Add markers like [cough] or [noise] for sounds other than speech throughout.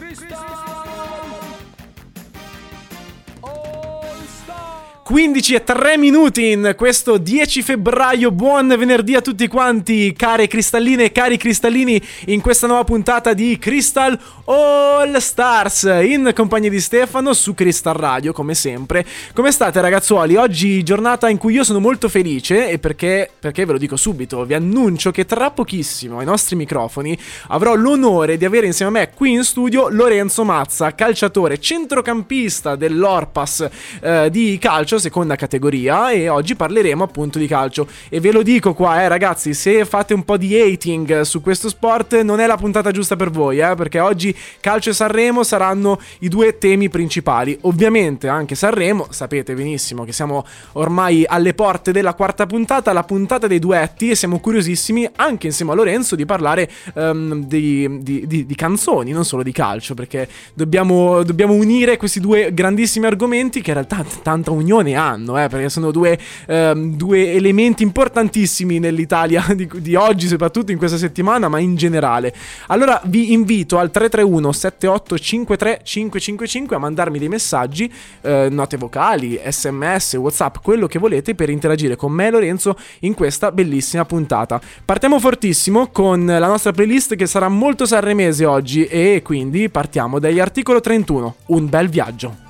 Crystal. 15 e 3 minuti in questo 10 febbraio. Buon venerdì a tutti quanti, care cristalline e cari cristallini, in questa nuova puntata di Crystal All Stars in compagnia di Stefano su Crystal Radio, come sempre. Come state, ragazzuoli? Oggi giornata in cui io sono molto felice e perché, perché ve lo dico subito, vi annuncio che tra pochissimo ai nostri microfoni avrò l'onore di avere insieme a me qui in studio Lorenzo Mazza, calciatore centrocampista dell'Orpas eh, di calcio seconda categoria e oggi parleremo appunto di calcio. E ve lo dico qua, eh ragazzi, se fate un po' di hating su questo sport non è la puntata giusta per voi, eh, perché oggi calcio e Sanremo saranno i due temi principali. Ovviamente anche Sanremo, sapete benissimo che siamo ormai alle porte della quarta puntata, la puntata dei duetti e siamo curiosissimi anche insieme a Lorenzo di parlare um, di, di, di, di, canzoni, non solo di calcio, perché dobbiamo, dobbiamo unire questi due grandissimi argomenti che in realtà tanta unione ne hanno, eh, perché sono due, ehm, due, elementi importantissimi nell'Italia di, di, oggi, soprattutto in questa settimana, ma in generale. Allora vi invito al 331 7853 555 a mandarmi dei messaggi, eh, note vocali, sms, whatsapp, quello che volete per interagire con me e Lorenzo in questa bellissima puntata. Partiamo fortissimo con la nostra playlist che sarà molto sanremese oggi e quindi partiamo dagli articolo 31, un bel viaggio.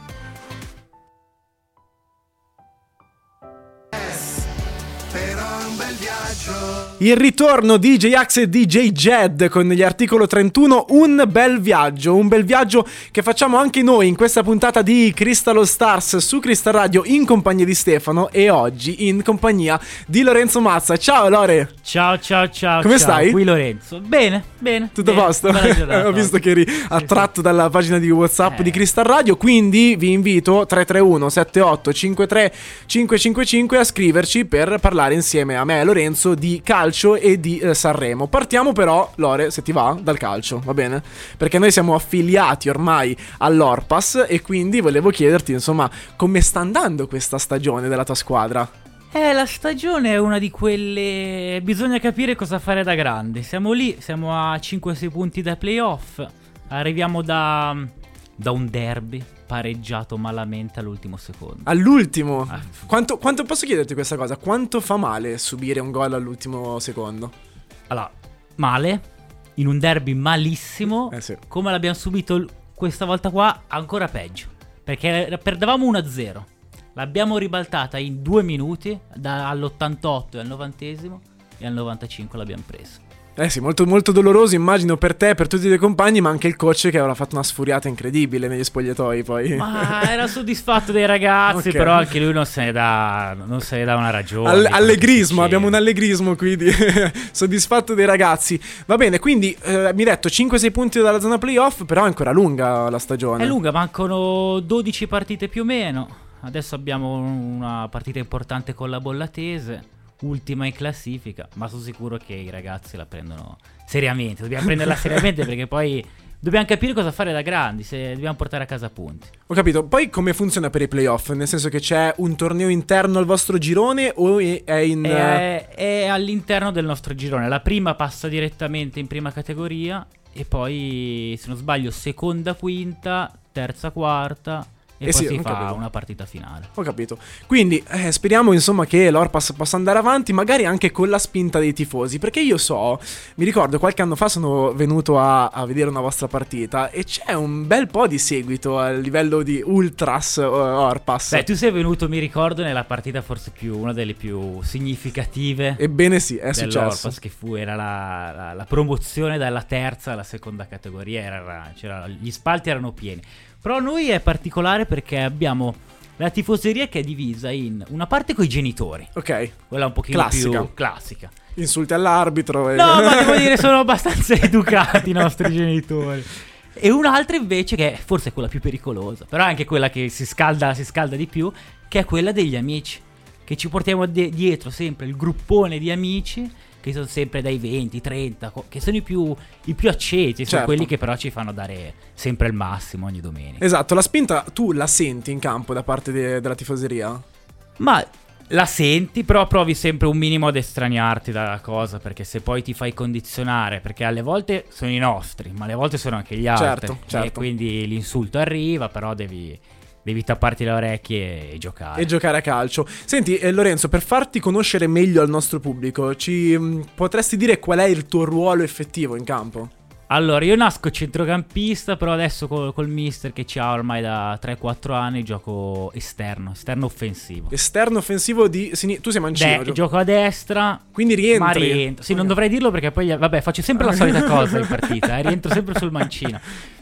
Il ritorno di DJ Axe e DJ Jed con gli articolo 31, un bel viaggio, un bel viaggio che facciamo anche noi in questa puntata di Crystal Stars su Crystal Radio in compagnia di Stefano e oggi in compagnia di Lorenzo Mazza. Ciao Lore! Ciao ciao ciao. Come ciao. stai? Qui Lorenzo. Bene, bene. Tutto bene. a posto? [laughs] Ho visto che eri attratto dalla pagina di WhatsApp eh. di Crystal Radio, quindi vi invito 331 78 53 555 a scriverci per parlare insieme a me e Lorenzo di calcio e di eh, Sanremo. Partiamo però, Lore, se ti va, dal calcio, va bene? Perché noi siamo affiliati ormai all'Orpas e quindi volevo chiederti, insomma, come sta andando questa stagione della tua squadra? Eh, la stagione è una di quelle. Bisogna capire cosa fare da grandi. Siamo lì, siamo a 5-6 punti da playoff. Arriviamo da. Da un derby pareggiato malamente all'ultimo secondo. All'ultimo? Ah. Quanto, quanto, posso chiederti questa cosa? Quanto fa male subire un gol all'ultimo secondo? Allora, male, in un derby malissimo, eh sì. come l'abbiamo subito questa volta qua, ancora peggio. Perché perdevamo 1-0. L'abbiamo ribaltata in due minuti, dall'88 al 90 e al 95 l'abbiamo presa. Eh sì, molto, molto doloroso immagino per te, per tutti i tuoi compagni, ma anche il coach che avrà fatto una sfuriata incredibile negli spogliatoi poi. Ma [laughs] era soddisfatto dei ragazzi, okay. però anche lui non se ne dà, non se ne dà una ragione. All- allegrismo, abbiamo un allegrismo qui di [laughs] soddisfatto dei ragazzi. Va bene, quindi eh, mi hai detto 5-6 punti dalla zona playoff, però è ancora lunga la stagione. È lunga, mancano 12 partite più o meno. Adesso abbiamo una partita importante con la Bollatese ultima in classifica, ma sono sicuro che i ragazzi la prendono seriamente. Dobbiamo prenderla [laughs] seriamente perché poi dobbiamo capire cosa fare da grandi, se dobbiamo portare a casa punti. Ho capito. Poi come funziona per i playoff? Nel senso che c'è un torneo interno al vostro girone o è in... È, è all'interno del nostro girone. La prima passa direttamente in prima categoria e poi, se non sbaglio, seconda, quinta, terza, quarta e eh poi sì, si fa capito. una partita finale. Ho capito. Quindi eh, speriamo insomma che l'Orpas possa andare avanti, magari anche con la spinta dei tifosi. Perché io so, mi ricordo qualche anno fa sono venuto a, a vedere una vostra partita e c'è un bel po' di seguito a livello di Ultras uh, Orpas. Beh, tu sei venuto, mi ricordo, nella partita forse più una delle più significative. Ebbene sì, è successo. che fu, era la, la, la, promozione dalla terza alla seconda categoria. Era, c'era, gli spalti erano pieni. Però noi è particolare perché abbiamo la tifoseria che è divisa in una parte con i genitori. Ok. Quella un pochino classica. più classica. Insulti all'arbitro. E... No, ma devo dire [laughs] sono abbastanza educati i nostri genitori. E un'altra invece che è forse quella più pericolosa, però è anche quella che si scalda, si scalda di più, che è quella degli amici. Che ci portiamo de- dietro sempre il gruppone di amici che sono sempre dai 20, 30, che sono i più, i più accesi, certo. sono quelli che però ci fanno dare sempre il massimo ogni domenica. Esatto, la spinta tu la senti in campo da parte de- della tifoseria? Ma la senti, però provi sempre un minimo ad estraniarti dalla cosa, perché se poi ti fai condizionare, perché alle volte sono i nostri, ma alle volte sono anche gli altri. Certo, certo. E quindi l'insulto arriva, però devi, devi tapparti le orecchie e giocare. E giocare a calcio. Senti, eh, Lorenzo, per farti conoscere meglio al nostro pubblico, ci mh, potresti dire qual è il tuo ruolo effettivo in campo? Allora, io nasco centrocampista, però adesso col, col mister che ci ha ormai da 3-4 anni gioco esterno, esterno offensivo. Esterno offensivo di sinistra. Tu sei mancino. De- gio- gioco a destra, Quindi rientri. ma rientro. Sì, non dovrei dirlo perché poi, vabbè, faccio sempre la solita [laughs] cosa in partita, eh, rientro sempre sul mancino.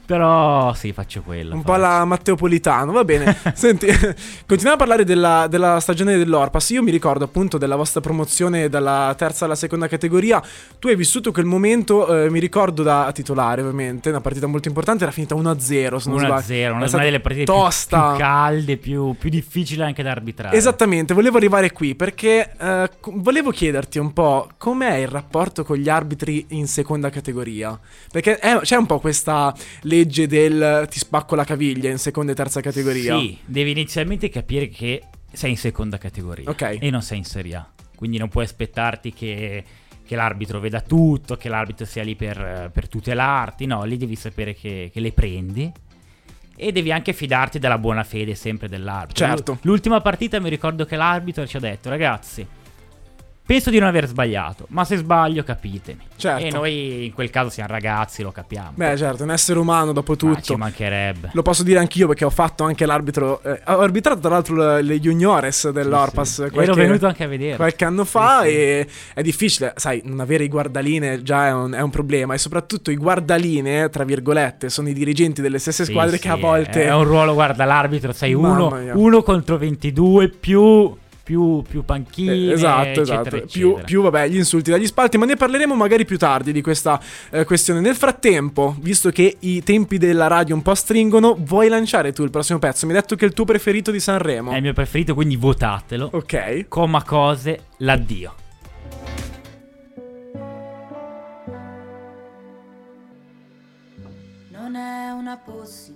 Però sì, faccio quello. Un po' faccio. la Matteo Politano, va bene. [laughs] Senti, continuiamo a parlare della, della stagione dell'Orpas. Io mi ricordo appunto della vostra promozione dalla terza alla seconda categoria. Tu hai vissuto quel momento, eh, mi ricordo da titolare ovviamente, una partita molto importante, era finita 1-0 se non 1-0, sbaglio. una, stata delle partite più, tosta. più calde, più, più difficili anche da arbitrare. Esattamente, volevo arrivare qui perché eh, volevo chiederti un po' com'è il rapporto con gli arbitri in seconda categoria. Perché è- c'è un po' questa legge del ti spacco la caviglia in seconda e terza categoria. Sì, devi inizialmente capire che sei in seconda categoria Ok. e non sei in Serie A. Quindi non puoi aspettarti che, che l'arbitro veda tutto, che l'arbitro sia lì per, per tutelarti. No, lì devi sapere che, che le prendi. E devi anche fidarti della buona fede sempre dell'arbitro. Certo. L'ultima partita mi ricordo che l'arbitro ci ha detto, ragazzi, penso di non aver sbagliato, ma se sbaglio capitemi. Certo. E noi in quel caso siamo ragazzi, lo capiamo. Beh, certo, un essere umano dopo Ma ci tutto. mancherebbe. Lo posso dire anch'io perché ho fatto anche l'arbitro. eh, ho arbitrato tra l'altro le, le juniores dell'Orpas Sì, sì. qualche, Ero venuto anche a vedere. qualche anno fa Sì, sì. e è difficile, sai, non avere i guardaline già è un, è un problema e soprattutto i guardaline, tra virgolette, sono i dirigenti delle stesse squadre che a volte... È un ruolo, guarda, l'arbitro, sei uno, uno contro 22 più, più, più panchine, Eh, esatto, eccetera, esatto. Più, eccetera. più, vabbè, gli insulti dagli spalti, ma ne parleremo magari più tardi di questa eh, questione. Nel frattempo, visto che i tempi della radio un po' stringono, vuoi lanciare tu il prossimo pezzo? Mi hai detto che è il tuo preferito di Sanremo. È il mio preferito, quindi votatelo. Ok. Coma cose, l'addio. Non è una possibilità.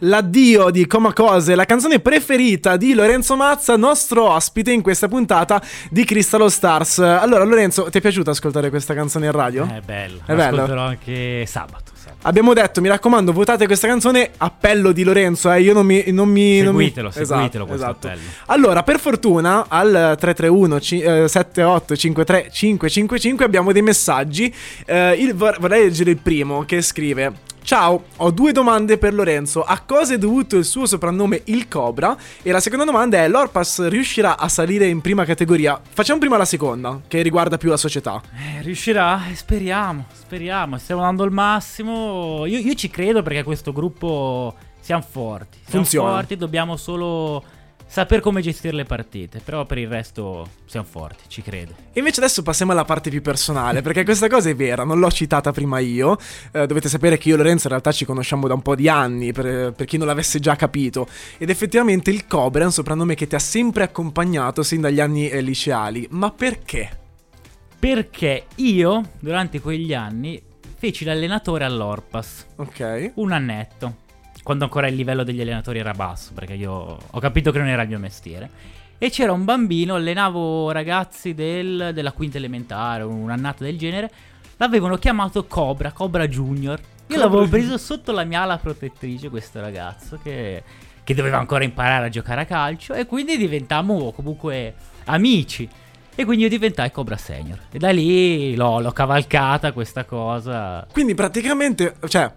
L'addio di Coma Cose, la canzone preferita di Lorenzo Mazza, nostro ospite in questa puntata di Crystal Stars. Allora, Lorenzo, ti è piaciuto ascoltare questa canzone in radio? È bello. È Lo bello? ascolterò anche sabato. Abbiamo detto, mi raccomando, votate questa canzone. Appello di Lorenzo, eh. Io non mi. Non mi non mi- Seguitelo, seguitelo questo esatto. appello. Allora, per fortuna, al 331 ci- eh, 78 53 555 abbiamo dei messaggi. Eh, il- vor- vorrei leggere il primo che scrive. Ciao, ho due domande per Lorenzo. A cosa è dovuto il suo soprannome Il Cobra? E la seconda domanda è: l'Orpas riuscirà a salire in prima categoria? Facciamo prima la seconda, che riguarda più la società. Eh, riuscirà? Eh, Speriamo, speriamo. Stiamo dando il massimo. Io, io ci credo perché questo gruppo siamo forti. Siamo Funziona. forti, dobbiamo solo saper come gestire le partite. Però per il resto siamo forti, ci credo. E invece adesso passiamo alla parte più personale, perché questa cosa è vera, non l'ho citata prima io. Eh, dovete sapere che io e Lorenzo in realtà ci conosciamo da un po' di anni, per, per chi non l'avesse già capito. Ed effettivamente il Cobra è un soprannome che ti ha sempre accompagnato sin dagli anni eh, liceali. Ma perché? Perché io, durante quegli anni, feci l'allenatore all'Orpas. Ok. Un annetto. Quando ancora il livello degli allenatori era basso, perché io ho capito che non era il mio mestiere. E c'era un bambino, allenavo ragazzi del- della quinta elementare, un'annata del genere. L'avevano chiamato Cobra, Cobra Junior. Io l'avevo preso sotto la mia ala protettrice, questo ragazzo, che, che doveva ancora imparare a giocare a calcio. E quindi diventammo comunque amici. E quindi io diventai Cobra Senior. E da lì l'ho, l'ho cavalcata questa cosa. Quindi praticamente, cioè,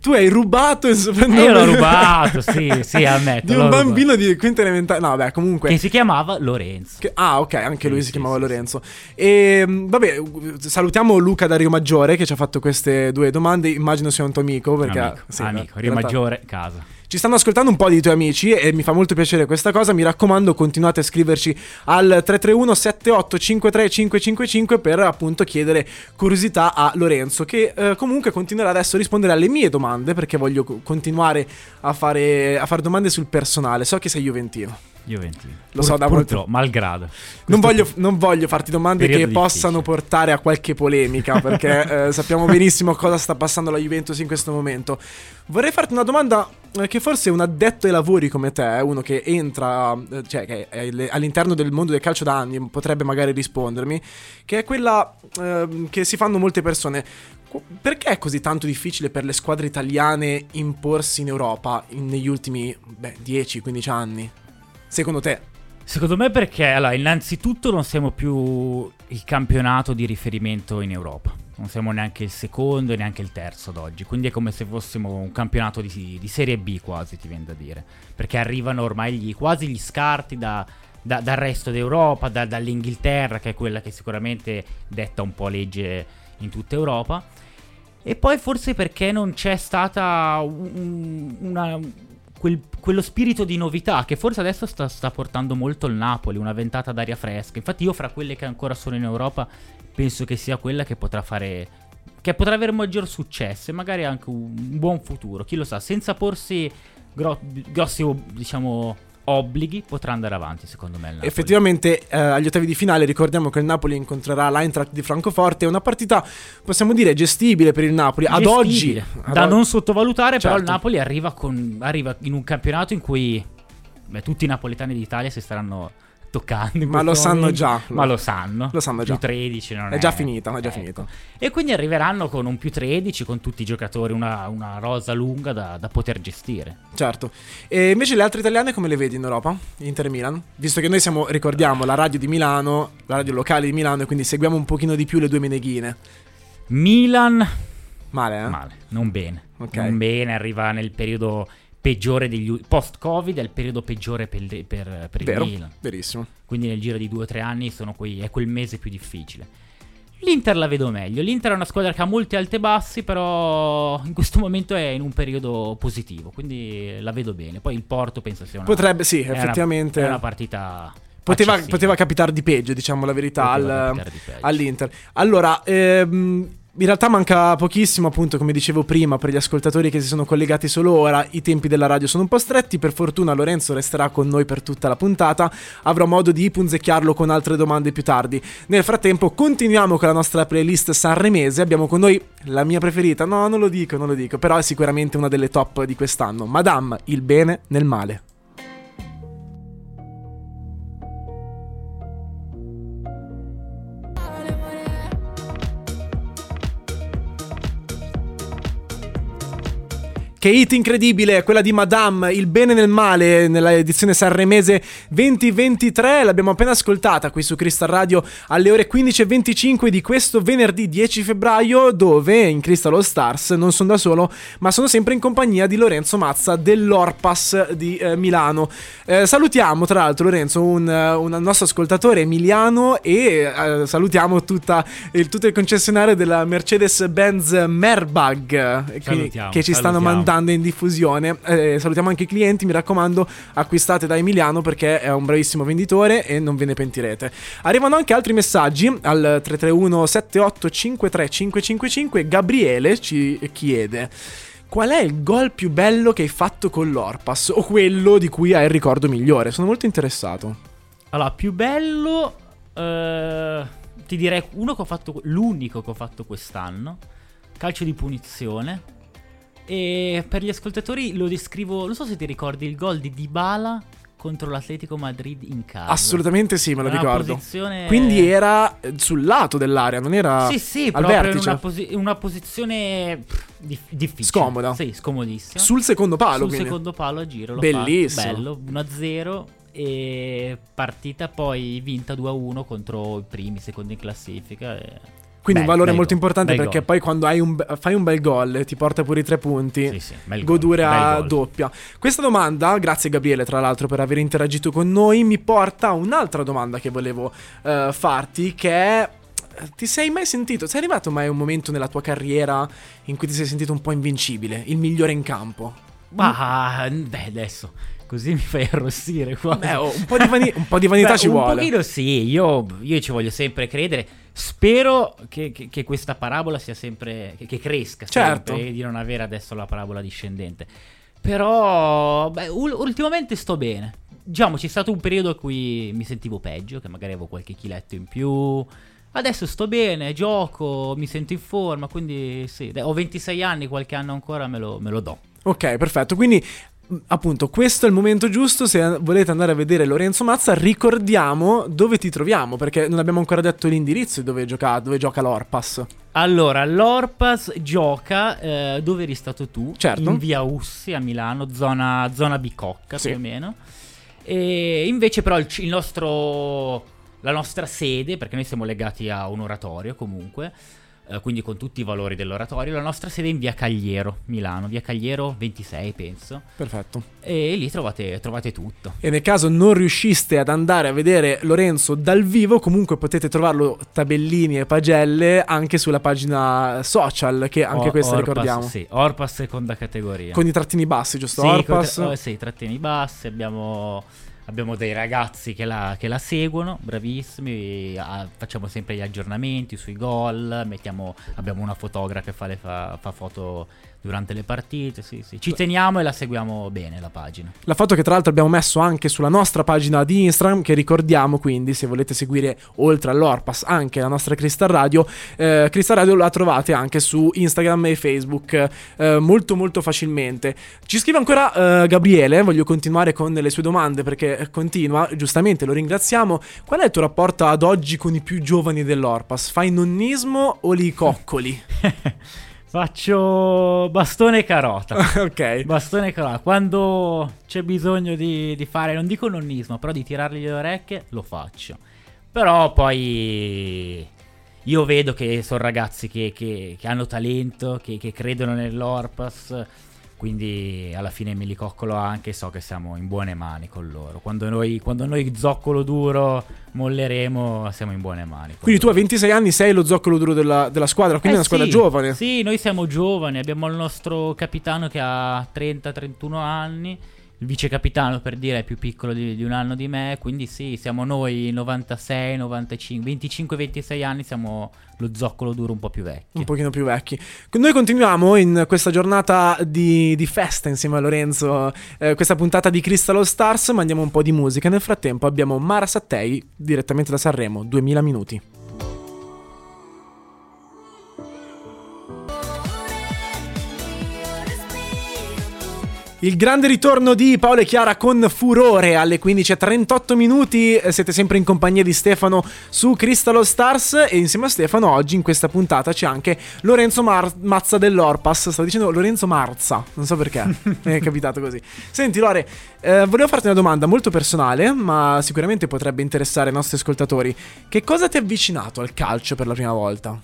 tu hai rubato il soprannome. Io l'ho rubato, sì, sì, [laughs] ammetto. Di un rubato. bambino di quinta elementare. No, beh, comunque. Che si chiamava Lorenzo. Che- ah, ok, anche Sì, lui si sì, chiamava sì, Lorenzo. E mh, vabbè, salutiamo Luca da Rio Maggiore che ci ha fatto queste due domande. Immagino sia un tuo amico. Perché, amico, amico, Rio realtà- Maggiore, casa. Ci stanno ascoltando un po' di tuoi amici e mi fa molto piacere questa cosa. Mi raccomando, continuate a scriverci al 331 78 53 555 per appunto chiedere curiosità a Lorenzo, che eh, comunque continuerà adesso a rispondere alle mie domande perché voglio co- continuare a fare, a fare domande sul personale. So che sei Juventino. Juventino. Lo so da molto- malgrado. Non voglio, non voglio farti domande che possano difficile. portare a qualche polemica, perché [laughs] eh, sappiamo benissimo cosa sta passando alla Juventus in questo momento. Vorrei farti una domanda eh, che forse un addetto ai lavori come te, uno che entra, eh, cioè che è all'interno del mondo del calcio da anni, potrebbe magari rispondermi, che è quella ehm, che si fanno molte persone. Perché è così tanto difficile per le squadre italiane imporsi in Europa in- negli ultimi beh, 10-15 anni? Secondo te? Secondo me perché, allora, innanzitutto non siamo più il campionato di riferimento in Europa. Non siamo neanche il secondo e neanche il terzo ad oggi. Quindi è come se fossimo un campionato di, di Serie B quasi, ti viene da dire. Perché arrivano ormai gli- quasi gli scarti da- da- dal resto d'Europa, da- dall'Inghilterra, che è quella che sicuramente detta un po' legge in tutta Europa. E poi forse perché non c'è stata un- una- quel- quello spirito di novità che forse adesso sta, sta portando molto il Napoli, una ventata d'aria fresca. Infatti io fra quelle che ancora sono in Europa penso che sia quella che potrà fare... che potrà avere maggior successo e magari anche un, buon futuro. Chi lo sa, senza porsi gro- grossi, diciamo, obblighi potrà andare avanti secondo me. Effettivamente eh, agli ottavi di finale ricordiamo che il Napoli incontrerà l'Eintracht di Francoforte, è una partita possiamo dire gestibile per il Napoli ad oggi. Ad da o- non sottovalutare, però il Certo. Napoli arriva, con- arriva in un campionato in cui beh, tutti i napoletani d'Italia si staranno toccando. Ma lo sanno momento. già. Ma lo sanno. Lo sanno Più già. 13 non è. È già finita, è già Ecco. finita. E quindi arriveranno con un più 13, con tutti i giocatori, una, una rosa lunga da, da poter gestire. Certo. E invece le altre italiane come le vedi in Europa? Inter Milan? Visto che noi siamo, ricordiamo, la radio di Milano, la radio locale di Milano e quindi seguiamo un pochino di più le due meneghine. Milan, Male, eh? male, non bene. Ok. Non bene, arriva nel periodo peggiore degli post-Covid, è il periodo peggiore per, per, per il Vero, Milan. verissimo. Quindi nel giro di due o tre anni sono quei- è quel mese più difficile. L'Inter la vedo meglio. L'Inter è una squadra che ha molti alti e bassi, però in questo momento è in un periodo positivo. Quindi la vedo bene. Poi il Porto penso sia una. Potrebbe, sì, è una- effettivamente. È una partita. Poteva, poteva capitare di peggio, diciamo la verità, al- di peggio. all'Inter. Allora, ehm, in realtà manca pochissimo, appunto, come dicevo prima, per gli ascoltatori che si sono collegati solo ora. I tempi della radio sono un po' stretti. Per fortuna Lorenzo resterà con noi per tutta la puntata. Avrò modo di punzecchiarlo con altre domande più tardi. Nel frattempo, continuiamo con la nostra playlist sanremese. Abbiamo con noi la mia preferita. No, non lo dico, non lo dico, però è sicuramente una delle top di quest'anno. Madame, il bene nel male. Che hit incredibile, quella di Madame, il bene nel male, nella edizione sanremese 2023. L'abbiamo appena ascoltata qui su Crystal Radio alle ore 15.25 di questo venerdì 10 febbraio, dove in Crystal All Stars non sono da solo, ma sono sempre in compagnia di Lorenzo Mazza dell'Orpas di eh, Milano. Eh, salutiamo tra l'altro Lorenzo, un, eh, un nostro ascoltatore emiliano e eh, salutiamo tutta il, tutto il concessionario della Mercedes-Benz Merbag eh, quindi- Salutiamo, che ci stanno salutiamo. Mandando in diffusione. Eh, salutiamo anche i clienti, mi raccomando, acquistate da Emiliano perché è un bravissimo venditore e non ve ne pentirete. Arrivano anche altri messaggi al 331 78 53 555. Gabriele ci chiede Qual è il gol più bello che hai fatto con l'Orpas o quello di cui hai il ricordo migliore? Sono molto interessato. Allora, più bello. eh, ti direi uno che ho fatto. L'unico che ho fatto quest'anno. Calcio di punizione. E per gli ascoltatori lo descrivo. Non so se ti ricordi il gol di Dybala contro l'Atletico Madrid in casa. Assolutamente sì, me lo ricordo. posizione- Quindi era eh, sul lato dell'area, non era Sì, sì, al proprio in vertice. una, posi- in una posizione dif- difficile. Scomoda. Sì, scomodissima. Sul secondo palo, Sul quindi. secondo palo a giro. Lo Bellissimo. Fa, bello, 1-0 e partita poi vinta 2-1 contro i primi, secondi in classifica. e- Quindi Bel- un valore molto importante perché gol. poi quando hai un fai un bel gol ti porta pure i tre punti, Sì, sì, godura gol. doppia. Questa domanda, grazie Gabriele tra l'altro per aver interagito con noi, mi porta a un'altra domanda che volevo eh, farti che è... Ti sei mai sentito, sei arrivato mai a un momento nella tua carriera in cui ti sei sentito un po' invincibile, il migliore in campo? Ma beh, adesso così mi fai arrossire qua. Beh, oh, un, po di vani- un po' di vanità Beh, ci un vuole. pochino sì, io, io ci voglio sempre credere. Spero che, che- che questa parabola sia sempre. che, che cresca Certo. sempre e di non avere adesso la parabola discendente. Però, beh, ul- ultimamente sto bene. diciamo c'è stato un periodo in cui mi sentivo peggio, che magari avevo qualche chiletto in più. Adesso sto bene, gioco, mi sento in forma, quindi sì, ho 26 anni, qualche anno ancora me lo, me lo do. Ok, perfetto. Quindi appunto, questo è il momento giusto. Se volete andare a vedere Lorenzo Mazza, ricordiamo dove ti troviamo, perché non abbiamo ancora detto l'indirizzo dove gioca, dove gioca l'Orpas. Allora, l'Orpas gioca eh, dove eri stato tu, certo. in via Ussi a Milano, zona, zona Bicocca sì. più o meno. E invece, però, il, il nostro la nostra sede, perché noi siamo legati a un oratorio comunque, eh, quindi con tutti i valori dell'oratorio, la nostra sede è in via Cagliero, Milano, via Cagliero 26 penso. Perfetto. E lì trovate, trovate tutto. E nel caso non riusciste ad andare a vedere Lorenzo dal vivo, comunque potete trovarlo tabellini e pagelle anche sulla pagina social, che anche o- questa Orpas, ricordiamo. Sì, Orpas seconda categoria. Con i trattini bassi, giusto? Sì, Orpas. Con, oh, sì, i trattini bassi, abbiamo abbiamo dei ragazzi che la, che la seguono, bravissimi, a, facciamo sempre gli aggiornamenti sui gol, mettiamo, abbiamo una fotografa che fa, le, fa, fa foto durante le partite, sì, sì. Ci teniamo e la seguiamo bene la pagina. La foto che tra l'altro abbiamo messo anche sulla nostra pagina di Instagram, che ricordiamo quindi se volete seguire oltre all'Orpas anche la nostra Crystal Radio, eh, Crystal Radio la trovate anche su Instagram e Facebook eh, molto molto facilmente. Ci scrive ancora eh, Gabriele, voglio continuare con le sue domande perché continua, giustamente lo ringraziamo. Qual è il tuo rapporto ad oggi con i più giovani dell'Orpas? Fai nonnismo o li coccoli? [laughs] Faccio bastone e carota. [laughs] ok. Bastone e carota. Quando c'è bisogno di, di, fare, non dico nonnismo, però di tirargli le orecchie, lo faccio. Però poi io vedo che sono ragazzi che, che, che hanno talento, che, che credono nell'Orpas quindi alla fine me li coccolo anche so che siamo in buone mani con loro. Quando noi, quando noi zoccolo duro molleremo, siamo in buone mani. Quindi loro. tu a 26 anni sei lo zoccolo duro della, della squadra, quindi eh è una squadra sì, giovane. Sì, noi siamo giovani, abbiamo il nostro capitano che ha 30-31 anni il vice capitano per dire è più piccolo di, di, un anno di me, quindi sì, siamo noi 96, 95, 25, 26 anni, siamo lo zoccolo duro un po' più vecchi. Un pochino più vecchi. Noi continuiamo in questa giornata di, di festa insieme a Lorenzo, eh, questa puntata di Crystal Stars, mandiamo un po' di musica. Nel frattempo abbiamo Mara Sattei direttamente da Sanremo, 2000 minuti. Il grande ritorno di Paolo e Chiara con furore alle 15.38 minuti. Siete sempre in compagnia di Stefano su Crystal Stars. E insieme a Stefano, oggi in questa puntata c'è anche Lorenzo Mar- Mazza dell'Orpas. Stavo dicendo Lorenzo Marza, non so perché, mi [laughs] è capitato così. Senti, Lore, eh, volevo farti una domanda molto personale, ma sicuramente potrebbe interessare i nostri ascoltatori. Che cosa ti ha avvicinato al calcio per la prima volta?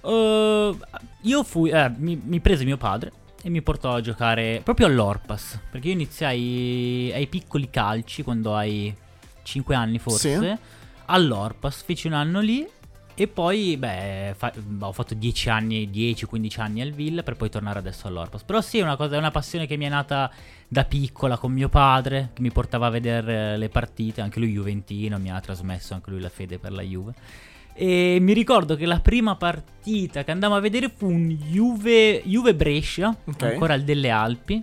Uh, io fui, eh, mi, mi prese mio padre e mi portò a giocare proprio all'Orpas. Perché io iniziai ai piccoli calci quando hai 5 anni forse. Sì. All'Orpas, feci un anno lì. E poi, beh, fa- ho fatto 10 anni, 10-15 anni al Villa per poi tornare adesso all'Orpas. Però sì, è una, cosa, è una passione che mi è nata da piccola con mio padre, che mi portava a vedere le partite. Anche lui Juventino, mi ha trasmesso anche lui la fede per la Juve. E mi ricordo che la prima partita che andammo a vedere fu un Juve, Juve Brescia, okay. ancora al delle Alpi.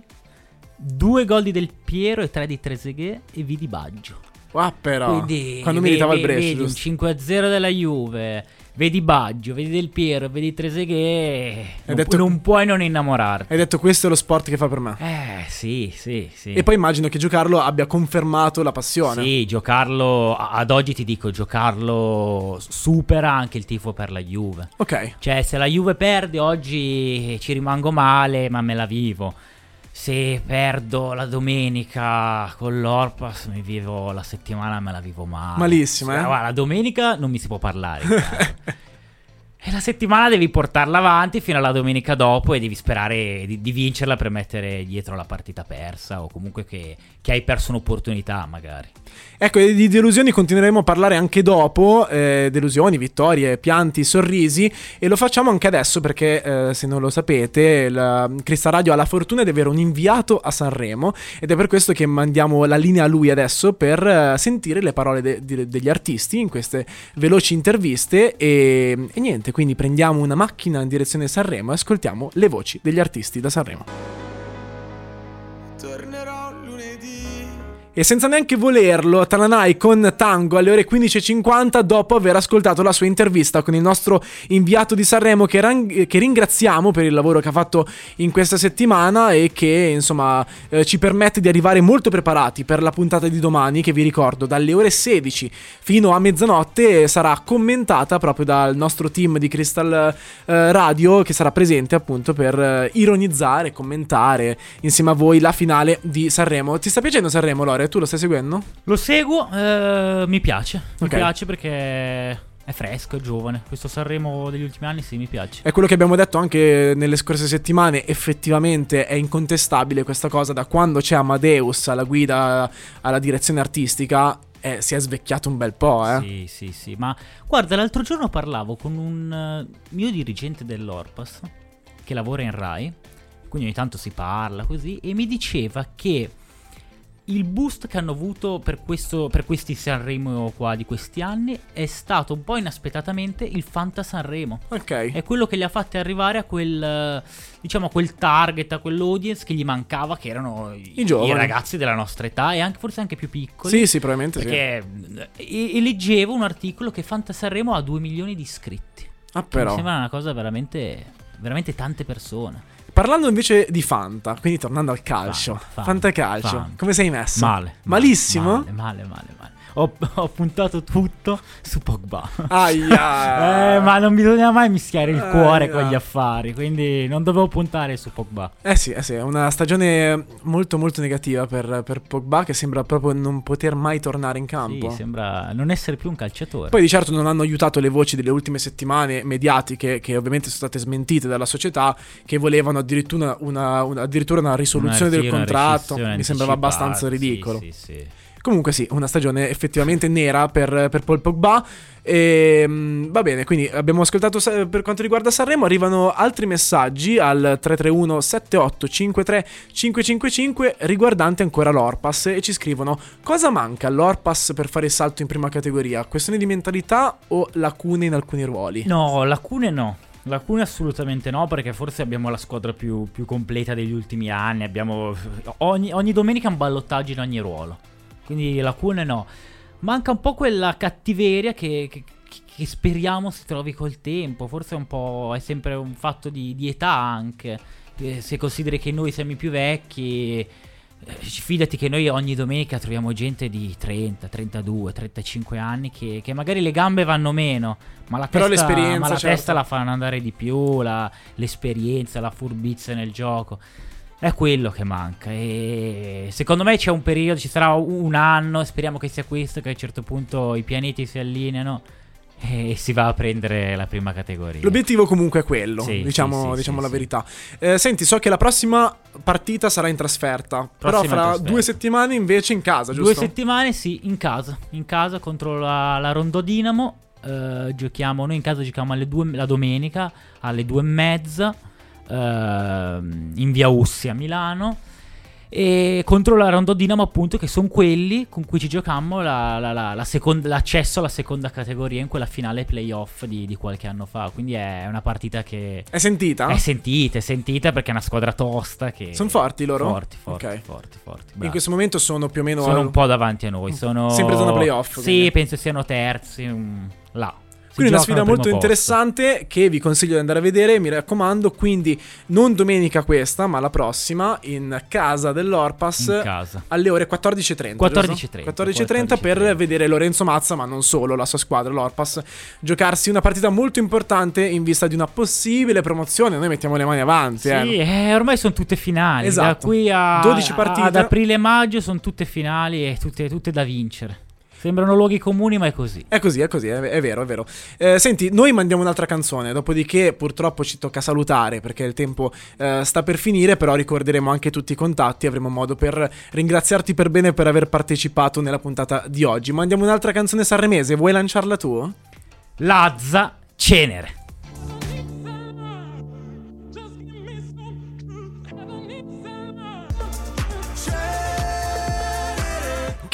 Due gol di Del Piero e tre di Trezeguet e vidi Baggio. Ah, però. Quindi, quando meritava il Brescia. Vedi un 5-0 della Juve vedi Baggio, vedi Del Piero, vedi Trezeguet, non, detto, non puoi non innamorarti. Hai detto questo è lo sport che fa per me. Eh, sì, sì, sì. E poi immagino che giocarlo abbia confermato la passione. Sì, giocarlo, ad oggi ti dico, giocarlo supera anche il tifo per la Juve. Ok. Cioè, se la Juve perde oggi ci rimango male, ma me la vivo se perdo la domenica con l'Orpas mi vivo la settimana me la vivo male. Malissimo, eh? Guarda, la domenica non mi si può parlare. [laughs] e la settimana devi portarla avanti fino alla domenica dopo e devi sperare di, di vincerla per mettere dietro la partita persa o comunque che, che hai perso un'opportunità magari. Ecco, di delusioni continueremo a parlare anche dopo, eh, delusioni, vittorie, pianti, sorrisi e lo facciamo anche adesso perché eh, se non lo sapete Crista Radio ha la fortuna di avere un inviato a Sanremo ed è per questo che mandiamo la linea a lui adesso per eh, sentire le parole de- de- degli artisti in queste veloci interviste e, e niente, quindi prendiamo una macchina in direzione Sanremo e ascoltiamo le voci degli artisti da Sanremo. E senza neanche volerlo, Tananai con Tango alle ore 15.50 dopo aver ascoltato la sua intervista con il nostro inviato di Sanremo che, rang- che ringraziamo per il lavoro che ha fatto in questa settimana e che insomma eh, ci permette di arrivare molto preparati per la puntata di domani che vi ricordo dalle ore 16 fino a mezzanotte sarà commentata proprio dal nostro team di Crystal eh, Radio che sarà presente appunto per eh, ironizzare, commentare insieme a voi la finale di Sanremo. Ti sta piacendo Sanremo Lore? Tu lo stai seguendo? Lo seguo, eh, mi piace. Mi piace perché è fresco, è giovane. Questo Sanremo degli ultimi anni sì, mi piace. È quello che abbiamo detto anche nelle scorse settimane, effettivamente è incontestabile questa cosa, da quando c'è Amadeus alla guida, alla direzione artistica, eh, si è svecchiato un bel po', eh. Sì, sì, sì. Ma guarda, l'altro giorno parlavo con un eh, mio dirigente dell'Orpas che lavora in Rai. Quindi ogni tanto si parla così. E mi diceva che il boost che hanno avuto per, questo, per questi Sanremo qua di questi anni è stato un po' inaspettatamente il Fanta Sanremo. Ok. È quello che li ha fatti arrivare a quel, diciamo, a quel target, a quell'audience che gli mancava, che erano i, i ragazzi della nostra età e anche, forse anche più piccoli. Sì, sì, probabilmente sì. Perché e, e leggevo un articolo che Fanta Sanremo ha 2 milioni di iscritti. Ah, Che Mi però. sembra una cosa veramente, veramente tante persone. Parlando invece di Fanta, quindi tornando al calcio, Fanta, Fanta, Fantacalcio, Fanta. come sei messo? Male. Malissimo? Male, male, male. male. Ho, ho puntato tutto su Pogba. Aia. [laughs] eh, ma non bisogna mai mischiare il cuore Aia. con gli affari. Quindi non dovevo puntare su Pogba. Eh sì, eh sì, è una stagione molto molto negativa per, per Pogba che sembra proprio non poter mai tornare in campo. Sì, sembra non essere più un calciatore. Poi di certo non hanno aiutato le voci delle ultime settimane mediatiche che ovviamente sono state smentite dalla società che volevano addirittura una, una- addirittura una risoluzione Una- del sì, una contratto. Mi sembrava abbastanza ridicolo. Sì, sì, sì. Comunque sì, una stagione effettivamente nera per, per Paul Pogba. E, mm, va bene, quindi abbiamo ascoltato per quanto riguarda Sanremo, arrivano altri messaggi al 331 7853 555 riguardanti ancora l'Orpas e ci scrivono cosa manca all'Orpas per fare il salto in prima categoria? Questione di mentalità o lacune in alcuni ruoli? No, lacune no. Lacune assolutamente no, perché forse abbiamo la squadra più, più completa degli ultimi anni. Abbiamo ogni, ogni domenica un ballottaggio in ogni ruolo. Quindi lacune no. Manca un po' quella cattiveria che, che- che speriamo si trovi col tempo. Forse è un po'. è sempre un fatto di, di età anche. Eh, Se consideri che noi siamo i più vecchi. eh, Fidati che noi ogni domenica troviamo gente di 30, 32, 35 anni che, che magari le gambe vanno meno, ma la Però testa, ma la certo. testa la fanno andare di più, la- l'esperienza, la furbizia nel gioco. È quello che manca. E secondo me c'è un periodo, ci sarà un anno. Speriamo che sia questo. Che a un certo punto i pianeti si allineano e si va a prendere la prima categoria. L'obiettivo comunque è quello, Sì, diciamo, sì, diciamo sì, la sì. verità. Eh, senti, so che la prossima partita sarà in trasferta, però Prossima fra trasferta. due settimane invece in casa, Due giusto? settimane, sì, in casa. In casa contro la, la Rondo Dinamo. Eh, giochiamo, noi in casa giochiamo alle due, la domenica alle due e mezza. Ehm, in via Ussi a Milano. E contro la Rondo Dinamo, appunto, che sono quelli con cui ci giocammo la- la- la- seconda- l'accesso alla seconda categoria in quella finale playoff di, di qualche anno fa. Quindi è una partita che È sentita? è sentita, è sentita perché è una squadra tosta. Che... Sono forti loro? Forti, forti, Ok. forti, forti. In questo momento sono più o meno... Sono un po' davanti a noi. Sono Sempre zona playoff, Sì, quindi. penso siano terzi. mm, là. Quindi una sfida molto primo posto. interessante che vi consiglio di andare a vedere, mi raccomando, quindi non domenica questa, ma la prossima in casa dell'Orpas casa. alle ore 14.30. 14.30, 14.30 per 14.30. vedere Lorenzo Mazza, ma non solo, la sua squadra, l'Orpas, giocarsi una partita molto importante in vista di una possibile promozione. Noi mettiamo le mani avanti, eh. Sì, eh, ormai sono tutte finali. Esatto. Da qui a 12 partite. ad aprile e maggio sono tutte finali e tutte, tutte da vincere. Sembrano luoghi comuni, ma è così. È così, è così, è, è vero, è vero. Eh, senti, noi mandiamo un'altra canzone, dopodiché purtroppo ci tocca salutare perché il tempo eh, sta per finire, però ricorderemo anche tutti i contatti, avremo modo per ringraziarti per bene per aver partecipato nella puntata di oggi. Mandiamo un'altra canzone sanremese, vuoi lanciarla tu? Lazza Cenere.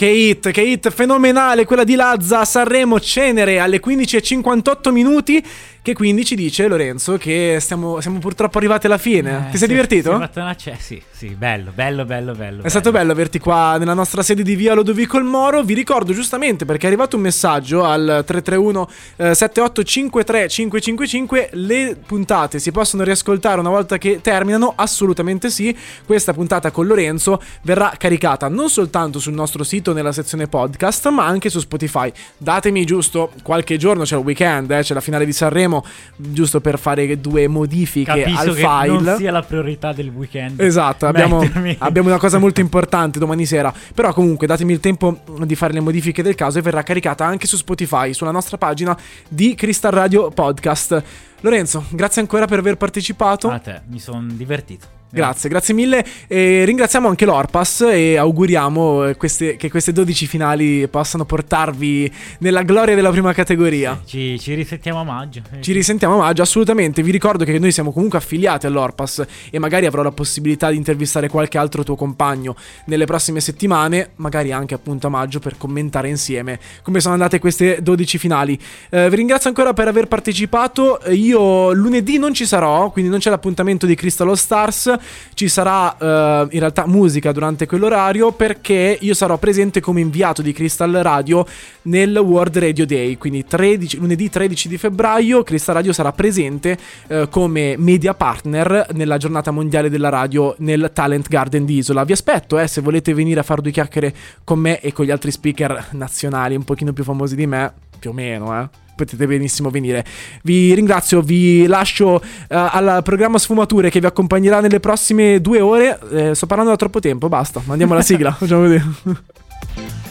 Che hit, che hit fenomenale, quella di Lazza a Sanremo Cenere alle 15.58 minuti che quindi ci dice Lorenzo che stiamo, siamo purtroppo arrivati alla fine. Eh, Ti sei divertito? Sei fatto una ce- sì, sì, bello, bello, bello, bello. È stato bello averti qua nella nostra sede di via Lodovico il Moro. Vi ricordo giustamente perché è arrivato un messaggio al 331 eh, 7853 555. Le puntate si possono riascoltare una volta che terminano? Assolutamente sì. Questa puntata con Lorenzo verrà caricata non soltanto sul nostro sito nella sezione podcast, ma anche su Spotify. Datemi giusto qualche giorno, c'è il weekend, eh, c'è la finale di Sanremo, giusto per fare due modifiche Capisco al che file. non sia la priorità del weekend. Esatto, abbiamo, abbiamo una cosa molto [laughs] importante domani sera. Però comunque datemi il tempo di fare le modifiche del caso e verrà caricata anche su Spotify, sulla nostra pagina di Crystal Radio Podcast. Lorenzo, grazie ancora per aver partecipato. A te, mi sono divertito. Grazie, grazie mille. E ringraziamo anche l'Orpas e auguriamo eh, queste- che queste 12 finali possano portarvi nella gloria della prima categoria. Ci, ci risettiamo a maggio. Eh, Ci risentiamo a maggio, assolutamente. Vi ricordo che noi siamo comunque affiliati all'Orpas e magari avrò la possibilità di intervistare qualche altro tuo compagno nelle prossime settimane, magari anche appunto a maggio per commentare insieme come sono andate queste 12 finali. Eh, vi ringrazio ancora per aver partecipato. Io lunedì non ci sarò, quindi non c'è l'appuntamento di Crystal Stars. Ci sarà eh, in realtà musica durante quell'orario perché io sarò presente come inviato di Crystal Radio nel World Radio Day, quindi 13 lunedì 13 di febbraio Crystal Radio sarà presente eh, come media partner nella giornata mondiale della radio nel Talent Garden di Isola. Vi aspetto, eh, se volete venire a fare due chiacchiere con me e con gli altri speaker nazionali un pochino più famosi di me, più o meno, eh. Potete benissimo venire. Vi ringrazio, vi lascio eh, al programma Sfumature che vi accompagnerà nelle prossime due ore. Eh, sto parlando da troppo tempo, basta. Mandiamo la sigla. [laughs] Facciamo vedere.